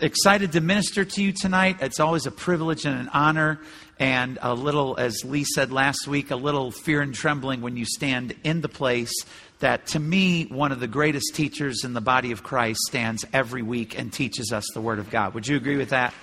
excited to minister to you tonight. It's always a privilege and an honor, and a little, as Lee said last week, a little fear and trembling when you stand in the place that, to me, one of the greatest teachers in the body of Christ stands every week and teaches us the Word of God. Would you agree with that?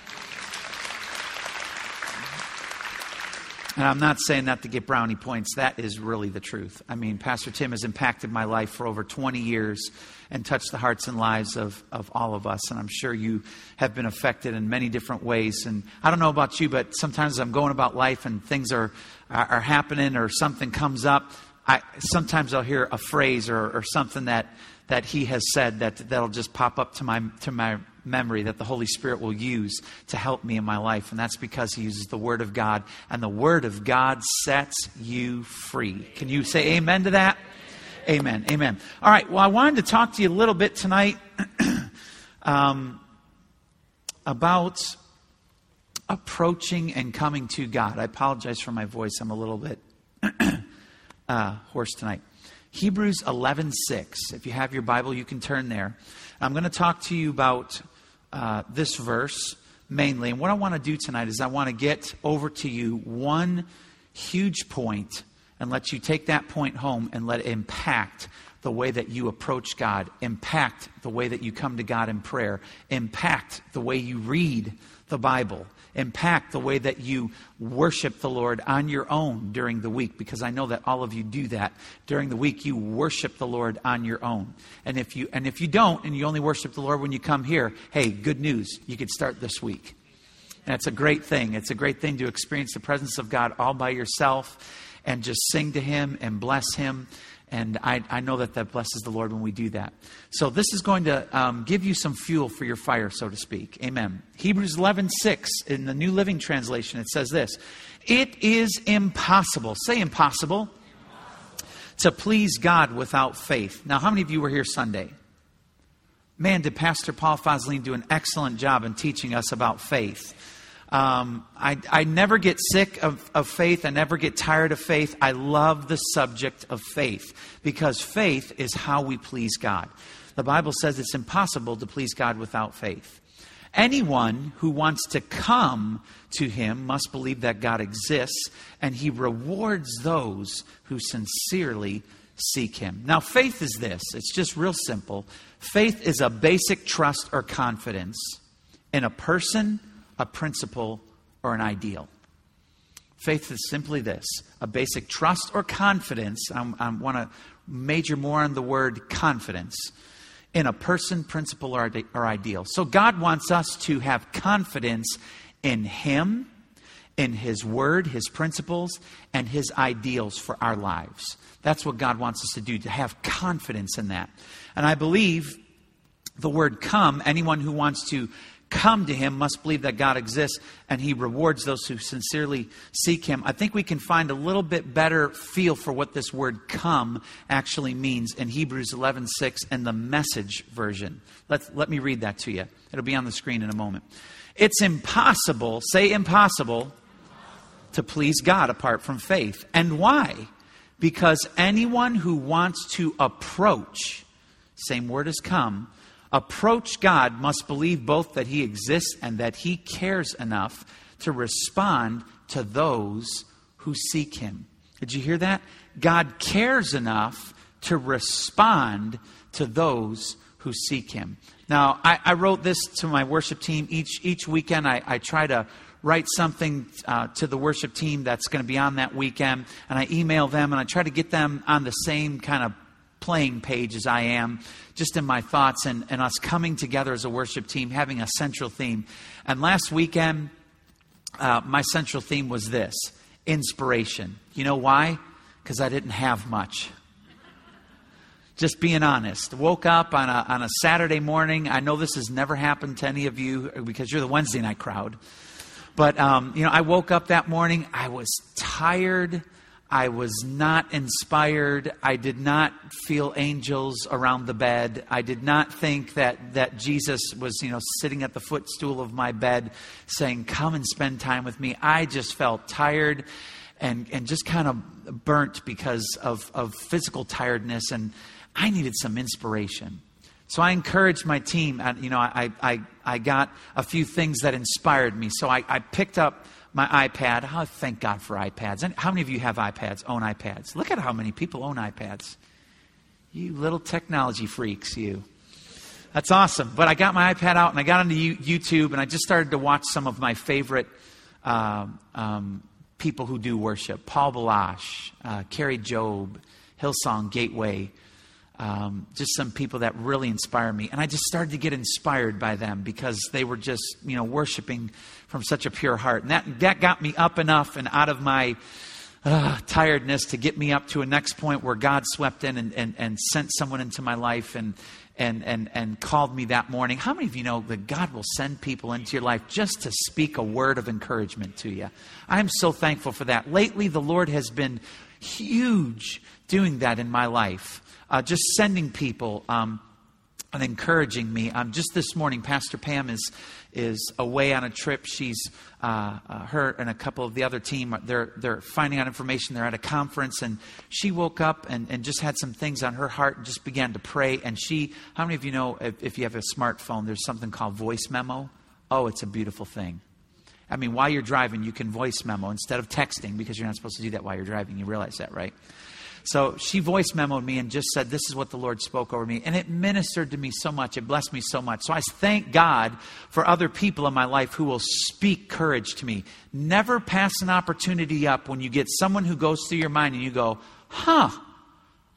And I'm not saying that to get brownie points. That is really the truth. I mean, Pastor Tim has impacted my life for over 20 years and touched the hearts and lives of, of all of us. And I'm sure you have been affected in many different ways. And I don't know about you, but sometimes I'm going about life and things are, are, are happening or something comes up. I, sometimes I'll hear a phrase or, or something that, that he has said that, that'll just pop up to my, to my memory that the Holy Spirit will use to help me in my life. And that's because He uses the Word of God. And the Word of God sets you free. Can you say amen to that? Amen. Amen. All right. Well, I wanted to talk to you a little bit tonight um, about approaching and coming to God. I apologize for my voice. I'm a little bit uh, hoarse tonight. Hebrews 11:6. If you have your Bible, you can turn there. I'm going to talk to you about uh, this verse mainly. And what I want to do tonight is I want to get over to you one huge point and let you take that point home and let it impact the way that you approach God, impact the way that you come to God in prayer, impact the way you read the Bible, impact the way that you worship the Lord on your own during the week, because I know that all of you do that. During the week, you worship the Lord on your own. And if you, and if you don't, and you only worship the Lord when you come here, hey, good news. You could start this week. And it's a great thing. It's a great thing to experience the presence of God all by yourself and just sing to Him and bless Him and I, I know that that blesses the Lord when we do that. So this is going to um, give you some fuel for your fire, so to speak. Amen. Hebrews 11, 6, in the New Living Translation, it says this. It is impossible. Say impossible. impossible. To please God without faith. Now, how many of you were here Sunday? Man, did Pastor Paul Fazlin do an excellent job in teaching us about faith. Um, I, I never get sick of, of faith. I never get tired of faith. I love the subject of faith because faith is how we please God. The Bible says it's impossible to please God without faith. Anyone who wants to come to him must believe that God exists and he rewards those who sincerely seek him. Now, faith is this it's just real simple. Faith is a basic trust or confidence in a person a principle, or an ideal. Faith is simply this a basic trust or confidence. I want to major more on the word confidence in a person, principle, or, or ideal. So God wants us to have confidence in Him, in His Word, His principles, and His ideals for our lives. That's what God wants us to do, to have confidence in that. And I believe the word come, anyone who wants to come to him must believe that God exists and he rewards those who sincerely seek him. I think we can find a little bit better feel for what this word come actually means in Hebrews 11:6 and the message version. Let let me read that to you. It'll be on the screen in a moment. It's impossible, say impossible, to please God apart from faith. And why? Because anyone who wants to approach, same word as come, approach God must believe both that He exists and that He cares enough to respond to those who seek Him. Did you hear that? God cares enough to respond to those who seek Him. Now, I, I wrote this to my worship team each, each weekend. I, I try to write something uh, to the worship team that's going to be on that weekend, and I email them and I try to get them on the same kind of playing page as I am, just in my thoughts, and, and us coming together as a worship team, having a central theme. And last weekend, uh, my central theme was this inspiration. You know why? Because I didn't have much. Just being honest. Woke up on a, on a Saturday morning. I know this has never happened to any of you because you're the Wednesday night crowd. But, um, you know, I woke up that morning. I was tired. I was not inspired. I did not feel angels around the bed. I did not think that, that Jesus was, you know, sitting at the footstool of my bed saying, Come and spend time with me. I just felt tired and, and just kind of burnt because of, of physical tiredness, and I needed some inspiration. So I encouraged my team. And, you know, I, I, I got a few things that inspired me. So I, I picked up my iPad. Oh, thank God for iPads. And how many of you have iPads, own iPads? Look at how many people own iPads. You little technology freaks, you. That's awesome. But I got my iPad out and I got onto YouTube and I just started to watch some of my favorite uh, um, people who do worship Paul Baloche, uh, Kari Jobe, Hillsong Gateway. Um, just some people that really inspire me. And I just started to get inspired by them because they were just, you know, worshiping from such a pure heart. And that, that got me up enough and out of my uh, tiredness to get me up to a next point where God swept in and, and, and sent someone into my life and, and, and, and called me that morning. How many of you know that God will send people into your life just to speak a word of encouragement to you? I'm so thankful for that. Lately, the Lord has been huge doing that in my life, uh, just sending people. Um, and encouraging me. Um, just this morning, Pastor Pam is is away on a trip. She's uh, uh, her and a couple of the other team. They're they're finding out information. They're at a conference, and she woke up and, and just had some things on her heart and just began to pray. And she, how many of you know if, if you have a smartphone, there's something called voice memo? Oh, it's a beautiful thing. I mean, while you're driving, you can voice memo instead of texting because you're not supposed to do that while you're driving. You realize that, right? So she voice memoed me and just said, This is what the Lord spoke over me. And it ministered to me so much. It blessed me so much. So I thank God for other people in my life who will speak courage to me. Never pass an opportunity up when you get someone who goes through your mind and you go, Huh,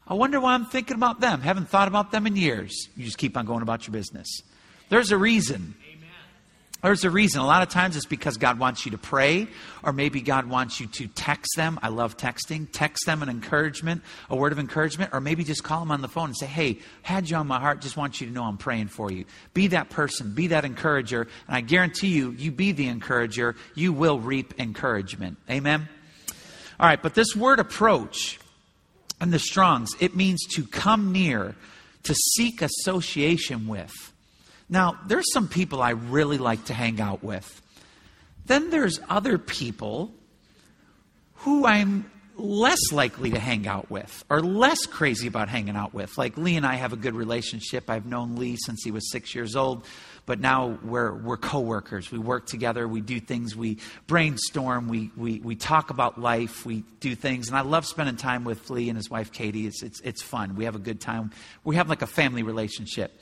I wonder why I'm thinking about them. Haven't thought about them in years. You just keep on going about your business. There's a reason. There's a reason. A lot of times it's because God wants you to pray, or maybe God wants you to text them. I love texting. Text them an encouragement, a word of encouragement, or maybe just call them on the phone and say, Hey, had you on my heart, just want you to know I'm praying for you. Be that person, be that encourager, and I guarantee you, you be the encourager, you will reap encouragement. Amen? All right, but this word approach in the Strongs, it means to come near, to seek association with. Now, there's some people I really like to hang out with. Then there's other people who I'm less likely to hang out with or less crazy about hanging out with. Like Lee and I have a good relationship. I've known Lee since he was six years old, but now we're, we're coworkers. We work together, we do things, we brainstorm, we, we, we talk about life, we do things. And I love spending time with Lee and his wife Katie. It's, it's, it's fun. We have a good time. We have like a family relationship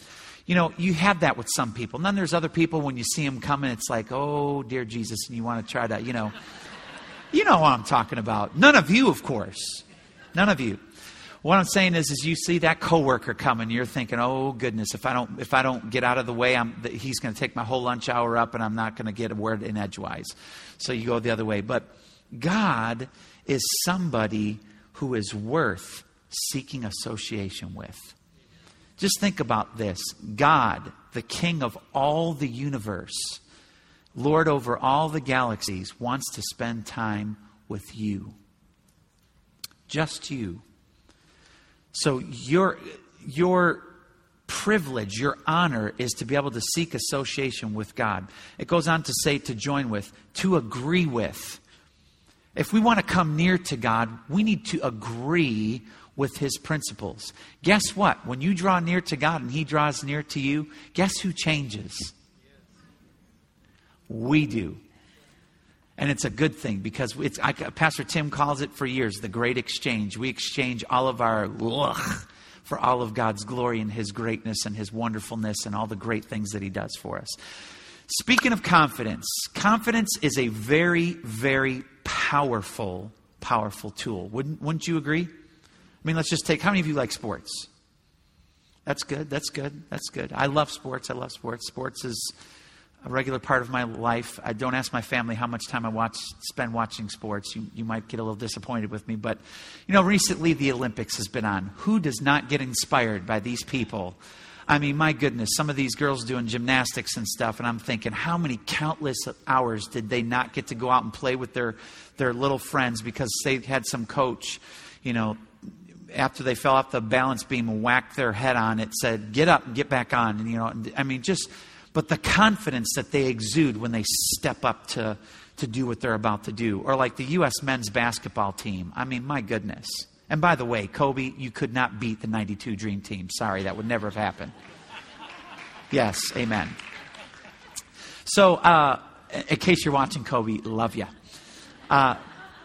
you know, you have that with some people. And then there's other people when you see them coming, it's like, oh, dear Jesus, and you want to try to, you know, you know what I'm talking about. None of you, of course. None of you. What I'm saying is, is you see that coworker coming, you're thinking, oh goodness, if I don't, if I don't get out of the way, I'm, he's going to take my whole lunch hour up, and I'm not going to get a word in edgewise. So you go the other way. But God is somebody who is worth seeking association with. Just think about this God, the King of all the universe, Lord over all the galaxies, wants to spend time with you. Just you. So your, your privilege, your honor is to be able to seek association with God. It goes on to say to join with, to agree with. If we want to come near to God, we need to agree with his principles. Guess what? When you draw near to God and he draws near to you, guess who changes? We do. And it's a good thing because it's, I, Pastor Tim calls it for years the great exchange. We exchange all of our ugh, for all of God's glory and his greatness and his wonderfulness and all the great things that he does for us. Speaking of confidence, confidence is a very, very powerful, powerful tool. Wouldn't, wouldn't you agree? I mean, let's just take how many of you like sports? That's good. That's good. That's good. I love sports. I love sports. Sports is a regular part of my life. I don't ask my family how much time I watch spend watching sports. You, you might get a little disappointed with me, but you know, recently the Olympics has been on. Who does not get inspired by these people? I mean, my goodness, some of these girls doing gymnastics and stuff, and I'm thinking, how many countless hours did they not get to go out and play with their their little friends because they had some coach, you know, after they fell off the balance beam and whacked their head on it said get up and get back on. And you know i mean just but the confidence that they exude when they step up to to do what they're about to do. Or like the us men's basketball team. I mean my goodness. And by the way kobe you could not beat the 92 dream team. Sorry that would never have happened. Yes, amen. So, uh, in case you're watching Kobe, love you. Uh,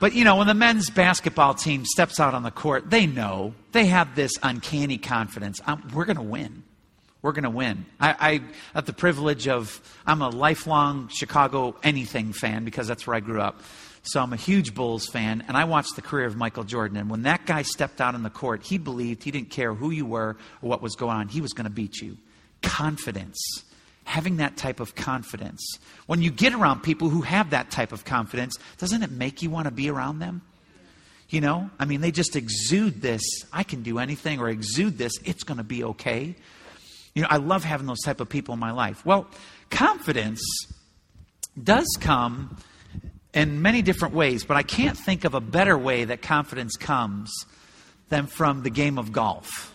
but you know, when the men's basketball team steps out on the court, they know they have this uncanny confidence. I'm, we're going to win. We're going to win. I, I have the privilege of, I'm a lifelong Chicago anything fan because that's where I grew up. So I'm a huge Bulls fan, and I watched the career of Michael Jordan. And when that guy stepped out on the court, he believed he didn't care who you were or what was going on, he was going to beat you. Confidence. Having that type of confidence. When you get around people who have that type of confidence, doesn't it make you want to be around them? You know, I mean, they just exude this, I can do anything, or exude this, it's going to be okay. You know, I love having those type of people in my life. Well, confidence does come in many different ways, but I can't think of a better way that confidence comes than from the game of golf.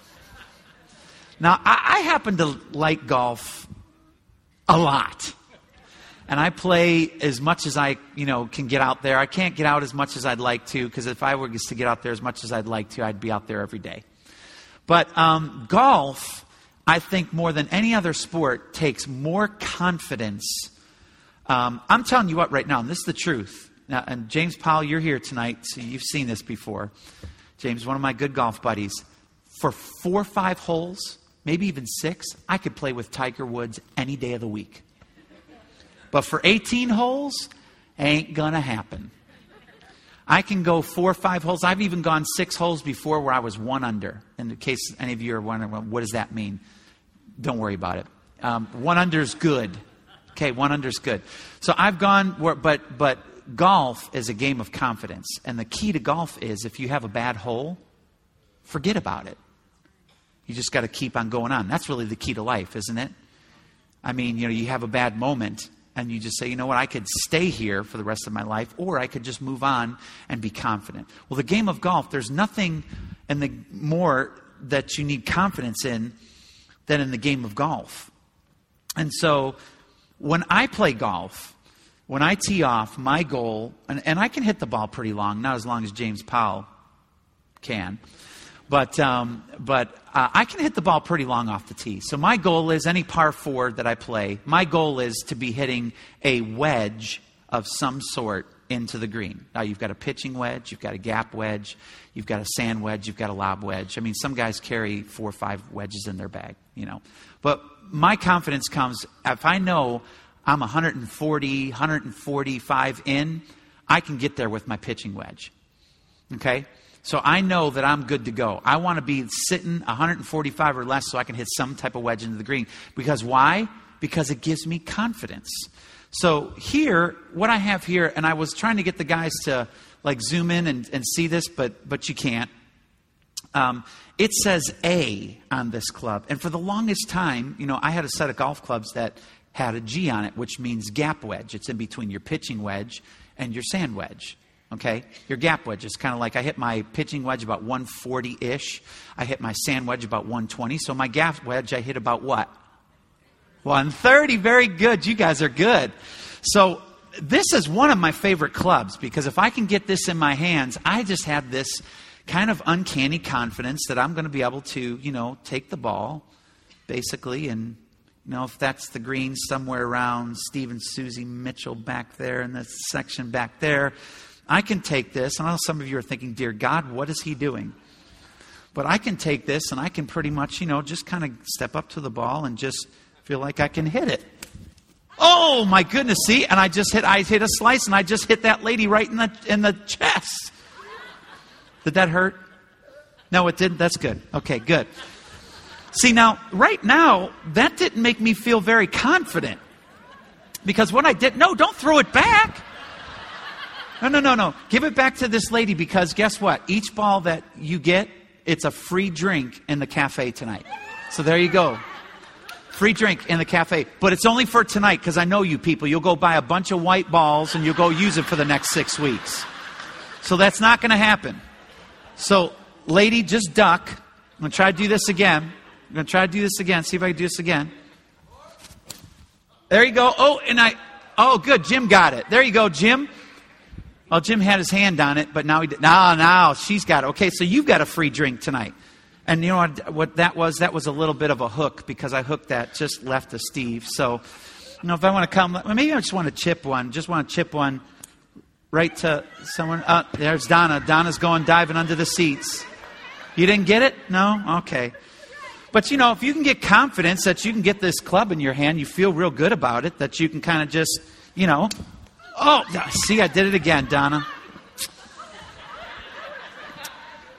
Now, I, I happen to like golf a lot. And I play as much as I, you know, can get out there. I can't get out as much as I'd like to because if I were to get out there as much as I'd like to, I'd be out there every day. But um, golf, I think more than any other sport, takes more confidence um, I'm telling you what right now, and this is the truth. Now, and James Powell, you're here tonight, so you've seen this before. James, one of my good golf buddies. For four or five holes, maybe even six, I could play with Tiger Woods any day of the week. But for 18 holes, ain't gonna happen. I can go four or five holes. I've even gone six holes before where I was one under. In case any of you are wondering, well, what does that mean? Don't worry about it. Um, one under is good. Okay, one under is good. So I've gone, where, but but golf is a game of confidence, and the key to golf is if you have a bad hole, forget about it. You just got to keep on going on. That's really the key to life, isn't it? I mean, you know, you have a bad moment and you just say, you know what, I could stay here for the rest of my life, or I could just move on and be confident. Well, the game of golf, there's nothing in the more that you need confidence in than in the game of golf. And so when I play golf, when I tee off, my goal, and, and I can hit the ball pretty long, not as long as James Powell can, but, um, but uh, I can hit the ball pretty long off the tee. So my goal is any par four that I play, my goal is to be hitting a wedge of some sort into the green. Now you've got a pitching wedge, you've got a gap wedge, you've got a sand wedge, you've got a lob wedge. I mean, some guys carry four or five wedges in their bag, you know. But my confidence comes if I know I'm 140, 145 in, I can get there with my pitching wedge. Okay? So I know that I'm good to go. I want to be sitting 145 or less so I can hit some type of wedge into the green. Because why? Because it gives me confidence. So here, what I have here, and I was trying to get the guys to like zoom in and, and see this, but but you can't. Um, it says A on this club. And for the longest time, you know, I had a set of golf clubs that had a G on it, which means gap wedge. It's in between your pitching wedge and your sand wedge. Okay? Your gap wedge is kind of like I hit my pitching wedge about 140 ish. I hit my sand wedge about 120. So my gap wedge, I hit about what? 130. Very good. You guys are good. So this is one of my favorite clubs because if I can get this in my hands, I just have this kind of uncanny confidence that I'm going to be able to, you know, take the ball, basically, and, you know, if that's the green somewhere around Steve and Susie Mitchell back there in the section back there, I can take this. And I know some of you are thinking, dear God, what is he doing? But I can take this and I can pretty much, you know, just kind of step up to the ball and just feel like I can hit it. Oh my goodness! See, and I just hit. I hit a slice, and I just hit that lady right in the in the chest. Did that hurt? No, it didn't. That's good. Okay, good. See, now, right now, that didn't make me feel very confident. Because what I did, no, don't throw it back. No, no, no, no. Give it back to this lady because guess what? Each ball that you get, it's a free drink in the cafe tonight. So there you go. Free drink in the cafe. But it's only for tonight because I know you people. You'll go buy a bunch of white balls and you'll go use it for the next six weeks. So that's not going to happen. So, lady, just duck. I'm going to try to do this again. I'm going to try to do this again. See if I can do this again. There you go. Oh, and I. Oh, good. Jim got it. There you go, Jim. Well, Jim had his hand on it, but now he did. Now, now she's got it. Okay, so you've got a free drink tonight. And you know what, what that was? That was a little bit of a hook because I hooked that just left of Steve. So, you know, if I want to come, maybe I just want to chip one. Just want to chip one right to someone. Uh, there's Donna. Donna's going diving under the seats. You didn't get it? No? Okay. But you know, if you can get confidence that you can get this club in your hand, you feel real good about it, that you can kind of just, you know, oh, see, I did it again, Donna.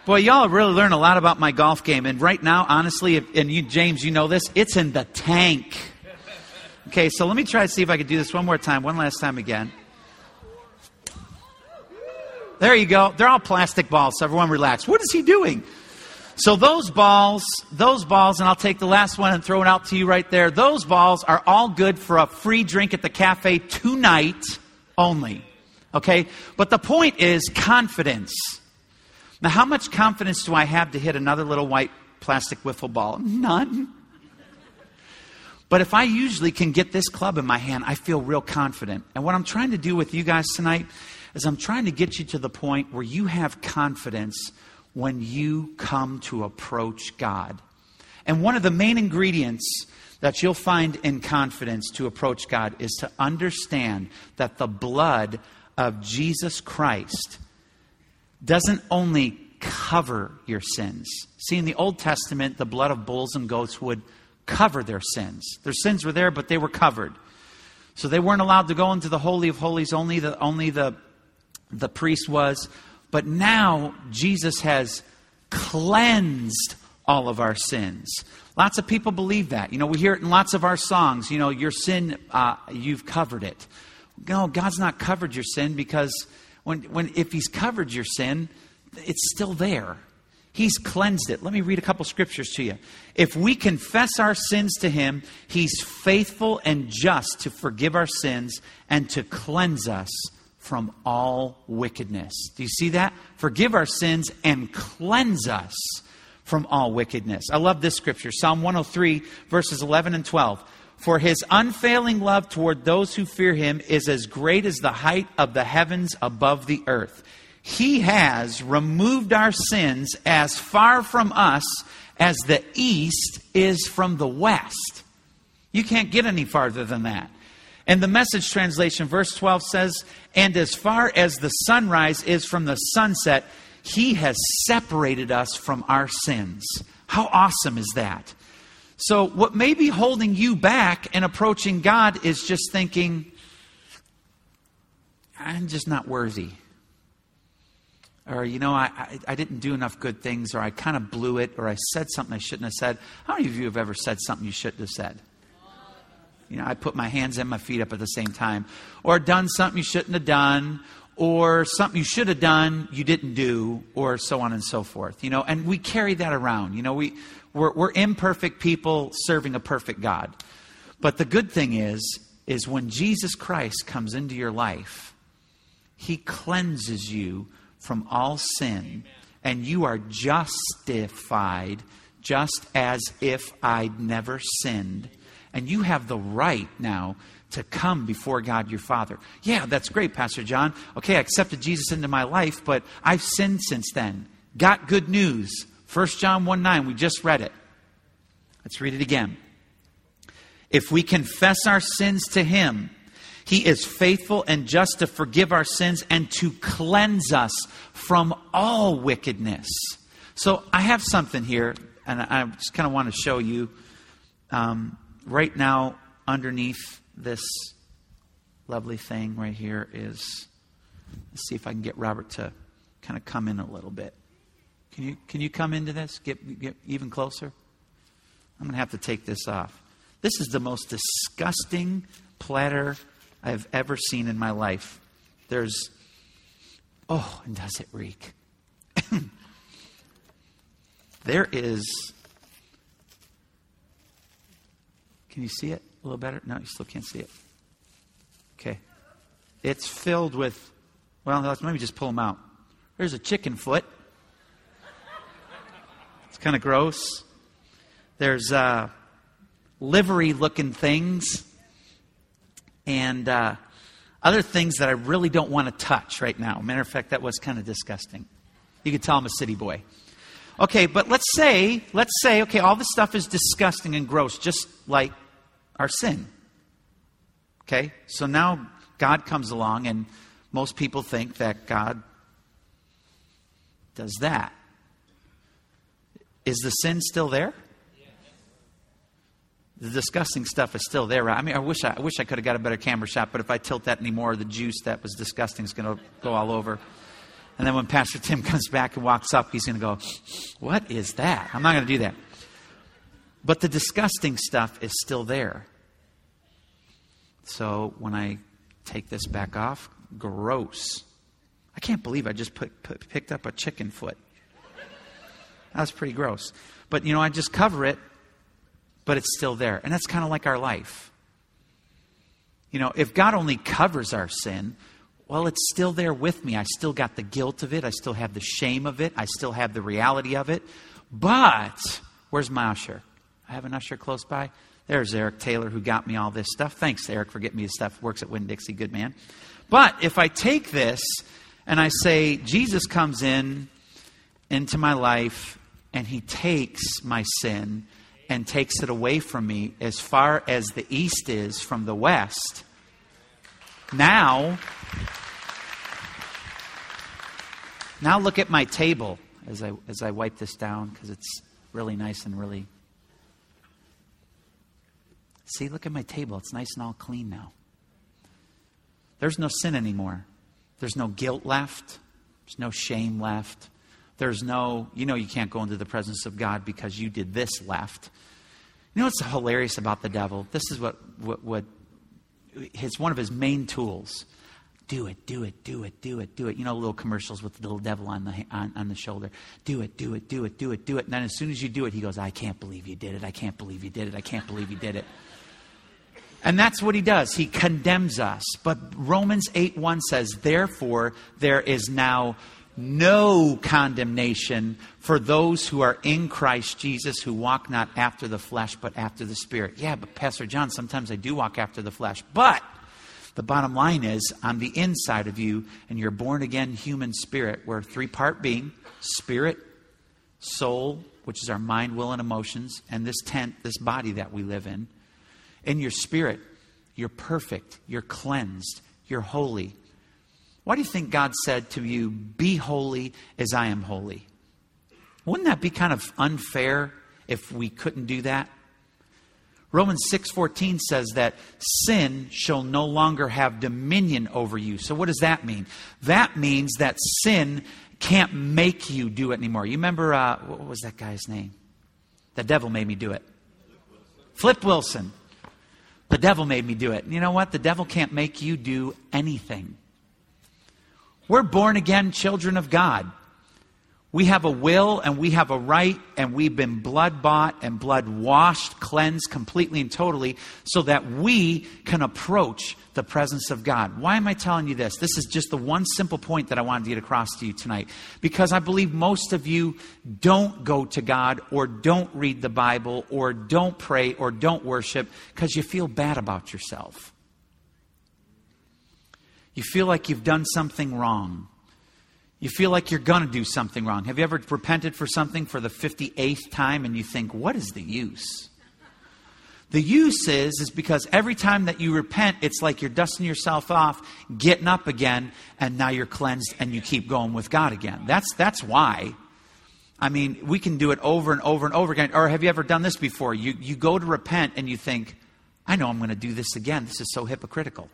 Boy, y'all really learned a lot about my golf game. And right now, honestly, if, and you, James, you know this, it's in the tank. Okay, so let me try to see if I can do this one more time, one last time again. There you go. They're all plastic balls, so everyone relax. What is he doing? So those balls, those balls, and I'll take the last one and throw it out to you right there. Those balls are all good for a free drink at the cafe tonight only. Okay? But the point is confidence. Now, how much confidence do I have to hit another little white plastic wiffle ball? None. But if I usually can get this club in my hand, I feel real confident. And what I'm trying to do with you guys tonight is I'm trying to get you to the point where you have confidence when you come to approach God. And one of the main ingredients that you'll find in confidence to approach God is to understand that the blood of Jesus Christ doesn't only cover your sins. See, in the Old Testament, the blood of bulls and goats would cover their sins. Their sins were there, but they were covered. So they weren't allowed to go into the Holy of Holies, only the, only the, the priest was. But now Jesus has cleansed all of our sins. Lots of people believe that. You know, we hear it in lots of our songs. You know, your sin, uh, you've covered it. No, God's not covered your sin because when, when, if He's covered your sin, it's still there. He's cleansed it. Let me read a couple scriptures to you. If we confess our sins to Him, He's faithful and just to forgive our sins and to cleanse us from all wickedness. Do you see that? Forgive our sins and cleanse us from all wickedness. I love this scripture Psalm 103, verses 11 and 12. For his unfailing love toward those who fear him is as great as the height of the heavens above the earth. He has removed our sins as far from us as the east is from the west. You can't get any farther than that. And the message translation, verse 12 says, And as far as the sunrise is from the sunset, he has separated us from our sins. How awesome is that? So, what may be holding you back in approaching God is just thinking, I'm just not worthy. Or, you know, I, I, I didn't do enough good things, or I kind of blew it, or I said something I shouldn't have said. How many of you have ever said something you shouldn't have said? You know, I put my hands and my feet up at the same time. Or done something you shouldn't have done, or something you should have done you didn't do, or so on and so forth. You know, and we carry that around. You know, we, we're, we're imperfect people serving a perfect God. But the good thing is, is when Jesus Christ comes into your life, he cleanses you from all sin, and you are justified just as if I'd never sinned. And you have the right now to come before God your Father. Yeah, that's great, Pastor John. Okay, I accepted Jesus into my life, but I've sinned since then. Got good news. 1 John 1 9, we just read it. Let's read it again. If we confess our sins to Him, He is faithful and just to forgive our sins and to cleanse us from all wickedness. So I have something here, and I just kind of want to show you. Um, right now, underneath this lovely thing right here is let's see if I can get Robert to kind of come in a little bit. Can you, can you come into this? Get, get even closer? I'm going to have to take this off. This is the most disgusting platter I've ever seen in my life. There's, oh, and does it reek? there is, can you see it a little better? No, you still can't see it. Okay. It's filled with, well, let me just pull them out. There's a chicken foot. It's kind of gross. There's uh, livery looking things and uh, other things that I really don't want to touch right now. Matter of fact, that was kind of disgusting. You could tell I'm a city boy. Okay, but let's say, let's say, okay, all this stuff is disgusting and gross, just like our sin. Okay, so now God comes along, and most people think that God does that. Is the sin still there? The disgusting stuff is still there. Right? I mean, I wish I, I wish I could have got a better camera shot, but if I tilt that anymore, the juice that was disgusting is going to go all over. And then when Pastor Tim comes back and walks up, he's going to go, What is that? I'm not going to do that. But the disgusting stuff is still there. So when I take this back off, gross. I can't believe I just put, put, picked up a chicken foot. That was pretty gross. But, you know, I just cover it, but it's still there. And that's kind of like our life. You know, if God only covers our sin, well, it's still there with me. I still got the guilt of it. I still have the shame of it. I still have the reality of it. But, where's my usher? I have an usher close by. There's Eric Taylor who got me all this stuff. Thanks, Eric, for getting me the stuff. Works at Winn Dixie. Good man. But if I take this and I say, Jesus comes in into my life and he takes my sin and takes it away from me as far as the east is from the west. Now, now look at my table as I, as I wipe this down because it's really nice and really. See, look at my table. It's nice and all clean now. There's no sin anymore. There's no guilt left. There's no shame left. There's no, you know, you can't go into the presence of God because you did this left. You know what's hilarious about the devil? This is what, what, what it's one of his main tools. Do it, do it, do it, do it, do it. You know, little commercials with the little devil on the, on, on the shoulder. Do it, do it, do it, do it, do it. And then as soon as you do it, he goes, I can't believe you did it. I can't believe you did it. I can't believe you did it. And that's what he does. He condemns us. But Romans 8 1 says, Therefore, there is now no condemnation for those who are in Christ Jesus, who walk not after the flesh, but after the Spirit. Yeah, but Pastor John, sometimes I do walk after the flesh. But the bottom line is, on the inside of you, and you're born again human spirit, we're three part being spirit, soul, which is our mind, will, and emotions, and this tent, this body that we live in. In your spirit, you're perfect, you're cleansed, you're holy. Why do you think God said to you, Be holy as I am holy? Wouldn't that be kind of unfair if we couldn't do that? Romans 6:14 says that sin shall no longer have dominion over you. So what does that mean? That means that sin can't make you do it anymore. You remember uh, what was that guy's name? The devil made me do it. Flip Wilson. The devil made me do it. You know what? The devil can't make you do anything. We're born again children of God. We have a will and we have a right, and we've been blood bought and blood washed, cleansed completely and totally, so that we can approach the presence of God. Why am I telling you this? This is just the one simple point that I wanted to get across to you tonight. Because I believe most of you don't go to God, or don't read the Bible, or don't pray, or don't worship because you feel bad about yourself. You feel like you've done something wrong. You feel like you're going to do something wrong. Have you ever repented for something for the 58th time and you think, what is the use? The use is, is because every time that you repent, it's like you're dusting yourself off, getting up again, and now you're cleansed and you keep going with God again. That's, that's why. I mean, we can do it over and over and over again. Or have you ever done this before? You, you go to repent and you think, I know I'm going to do this again. This is so hypocritical.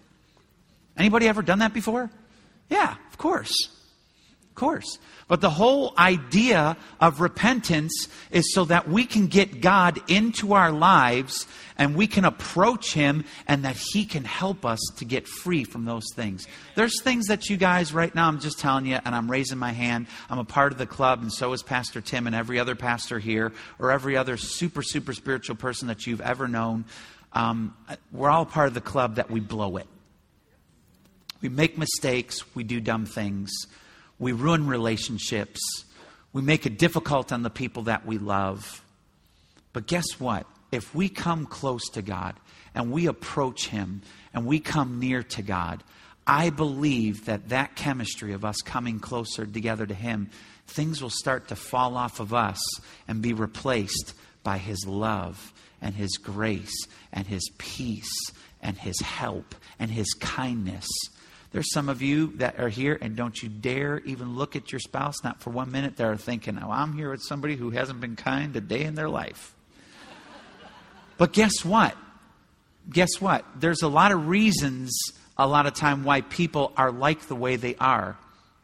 Anybody ever done that before? Yeah, of course course. But the whole idea of repentance is so that we can get God into our lives and we can approach Him and that He can help us to get free from those things. There's things that you guys, right now, I'm just telling you, and I'm raising my hand. I'm a part of the club, and so is Pastor Tim and every other pastor here, or every other super, super spiritual person that you've ever known. Um, we're all part of the club that we blow it. We make mistakes, we do dumb things we ruin relationships. We make it difficult on the people that we love. But guess what? If we come close to God and we approach Him and we come near to God, I believe that that chemistry of us coming closer together to Him things will start to fall off of us and be replaced by His love and His grace and His peace and His help and His kindness. There's some of you that are here, and don't you dare even look at your spouse, not for one minute. They're thinking, oh, I'm here with somebody who hasn't been kind a day in their life. but guess what? Guess what? There's a lot of reasons, a lot of time, why people are like the way they are.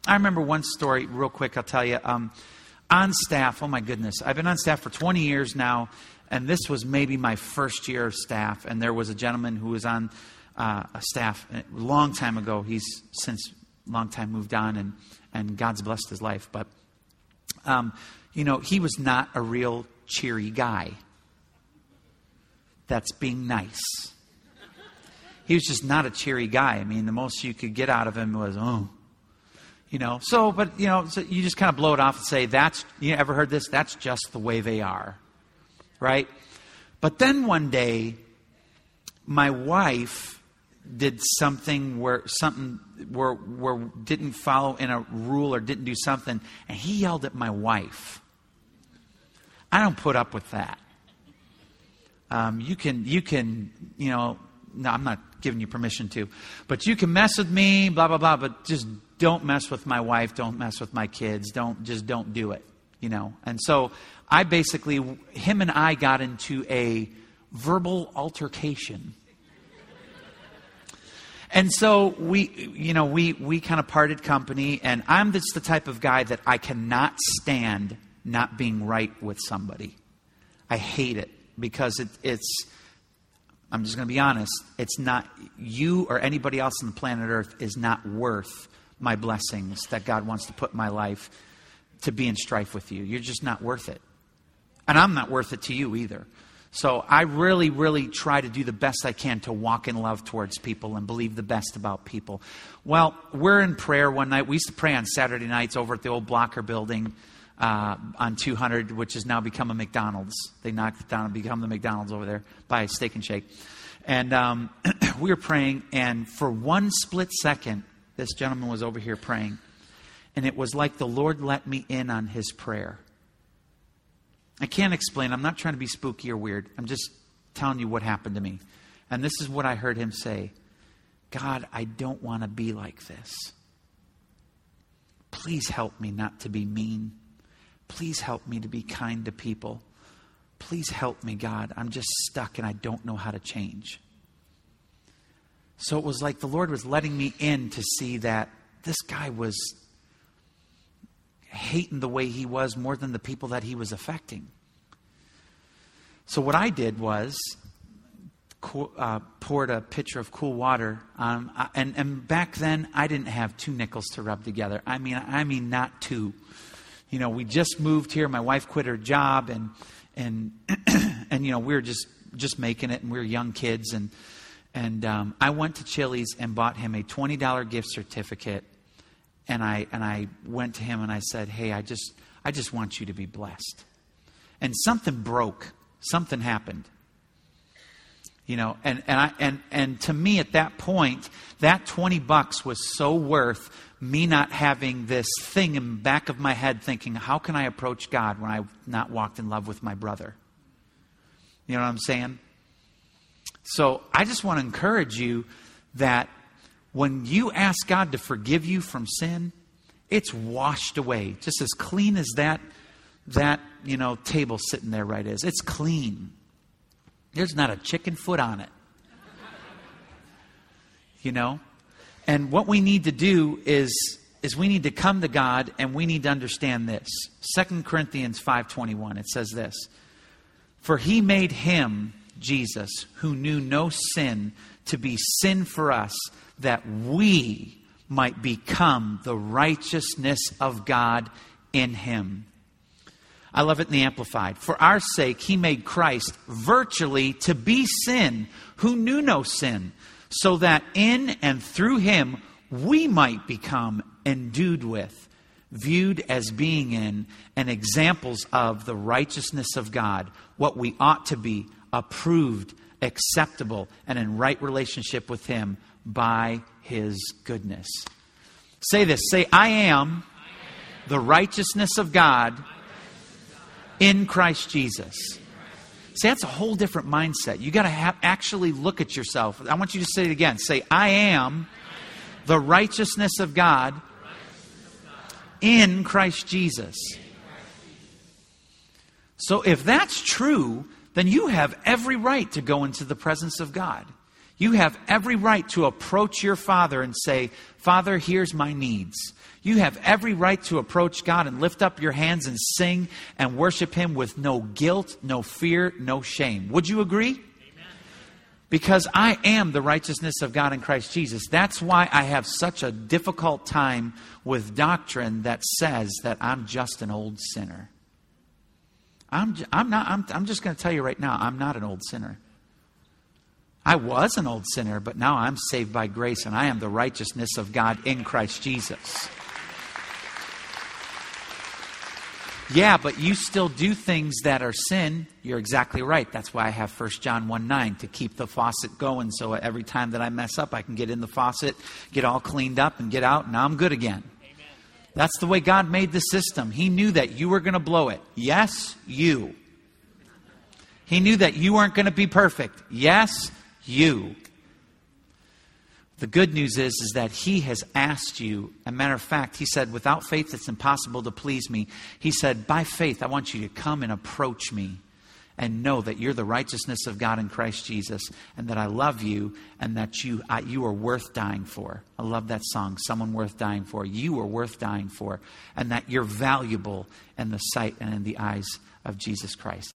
I remember one story, real quick, I'll tell you. Um, on staff, oh my goodness, I've been on staff for 20 years now, and this was maybe my first year of staff. And there was a gentleman who was on uh, a staff a long time ago. He's since long time moved on, and, and God's blessed his life. But, um, you know, he was not a real cheery guy. That's being nice. He was just not a cheery guy. I mean, the most you could get out of him was, oh, you know. So, but you know, so you just kind of blow it off and say, "That's you ever heard this? That's just the way they are." right? But then one day, my wife did something where something where, where didn't follow in a rule or didn't do something, and he yelled at my wife. I don't put up with that. Um, you can you can you know no I'm not giving you permission to, but you can mess with me blah blah blah, but just don't mess with my wife, don't mess with my kids, don't just don't do it you know. And so I basically, him and I got into a verbal altercation. And so we, you know, we, we kind of parted company, and I'm just the type of guy that I cannot stand not being right with somebody. I hate it because it, it's, I'm just going to be honest, it's not, you or anybody else on the planet Earth is not worth my blessings that God wants to put in my life to be in strife with you. You're just not worth it. And I'm not worth it to you either. So I really, really try to do the best I can to walk in love towards people and believe the best about people. Well, we're in prayer one night. We used to pray on Saturday nights over at the old Blocker building uh, on 200, which has now become a McDonald's. They knocked it down and become the McDonald's over there by Steak and Shake. And um, we were praying, and for one split second, this gentleman was over here praying and it was like the Lord let me in on his prayer. I can't explain. I'm not trying to be spooky or weird. I'm just telling you what happened to me. And this is what I heard him say God, I don't want to be like this. Please help me not to be mean. Please help me to be kind to people. Please help me, God. I'm just stuck and I don't know how to change. So it was like the Lord was letting me in to see that this guy was hating the way he was more than the people that he was affecting. So what I did was uh, poured a pitcher of cool water uh, and, and back then I didn't have two nickels to rub together. I mean, I mean not two. You know, we just moved here. My wife quit her job, and and and you know we were just just making it, and we were young kids, and and um, I went to Chili's and bought him a twenty dollar gift certificate and I, and I went to him and I said, Hey, I just, I just want you to be blessed. And something broke, something happened. You know, and, and, I, and, and to me at that point, that 20 bucks was so worth me not having this thing in back of my head thinking, how can I approach God when I've not walked in love with my brother? You know what I'm saying? So I just want to encourage you that when you ask God to forgive you from sin, it's washed away, just as clean as that that you know table sitting there right is. It's clean. There's not a chicken foot on it. You know? And what we need to do is is we need to come to God and we need to understand this. 2 Corinthians 5:21 it says this. For he made him Jesus who knew no sin to be sin for us that we might become the righteousness of God in him. I love it in the Amplified. For our sake, he made Christ virtually to be sin who knew no sin, so that in and through him we might become endued with, viewed as being in, and examples of the righteousness of God, what we ought to be, approved, acceptable, and in right relationship with him by his goodness. Say this say, I am the righteousness of God in Christ Jesus. See, that's a whole different mindset. You got to ha- actually look at yourself. I want you to say it again. Say, I am the righteousness of God in Christ Jesus. So if that's true, then you have every right to go into the presence of God. You have every right to approach your Father and say, Father, here's my needs. You have every right to approach God and lift up your hands and sing and worship Him with no guilt, no fear, no shame. Would you agree? Because I am the righteousness of God in Christ Jesus. That's why I have such a difficult time with doctrine that says that I'm just an old sinner. I'm, I'm, not, I'm, I'm just going to tell you right now, I'm not an old sinner. I was an old sinner, but now I'm saved by grace and I am the righteousness of God in Christ Jesus. Yeah, but you still do things that are sin. You're exactly right. That's why I have 1 John 1 9 to keep the faucet going so every time that I mess up, I can get in the faucet, get all cleaned up, and get out, and I'm good again. That's the way God made the system. He knew that you were going to blow it. Yes, you. He knew that you weren't going to be perfect. Yes, you. The good news is, is that He has asked you. A matter of fact, He said, without faith, it's impossible to please me. He said, by faith, I want you to come and approach me and know that you're the righteousness of God in Christ Jesus and that I love you and that you, I, you are worth dying for. I love that song, Someone Worth Dying For. You are worth dying for and that you're valuable in the sight and in the eyes of Jesus Christ.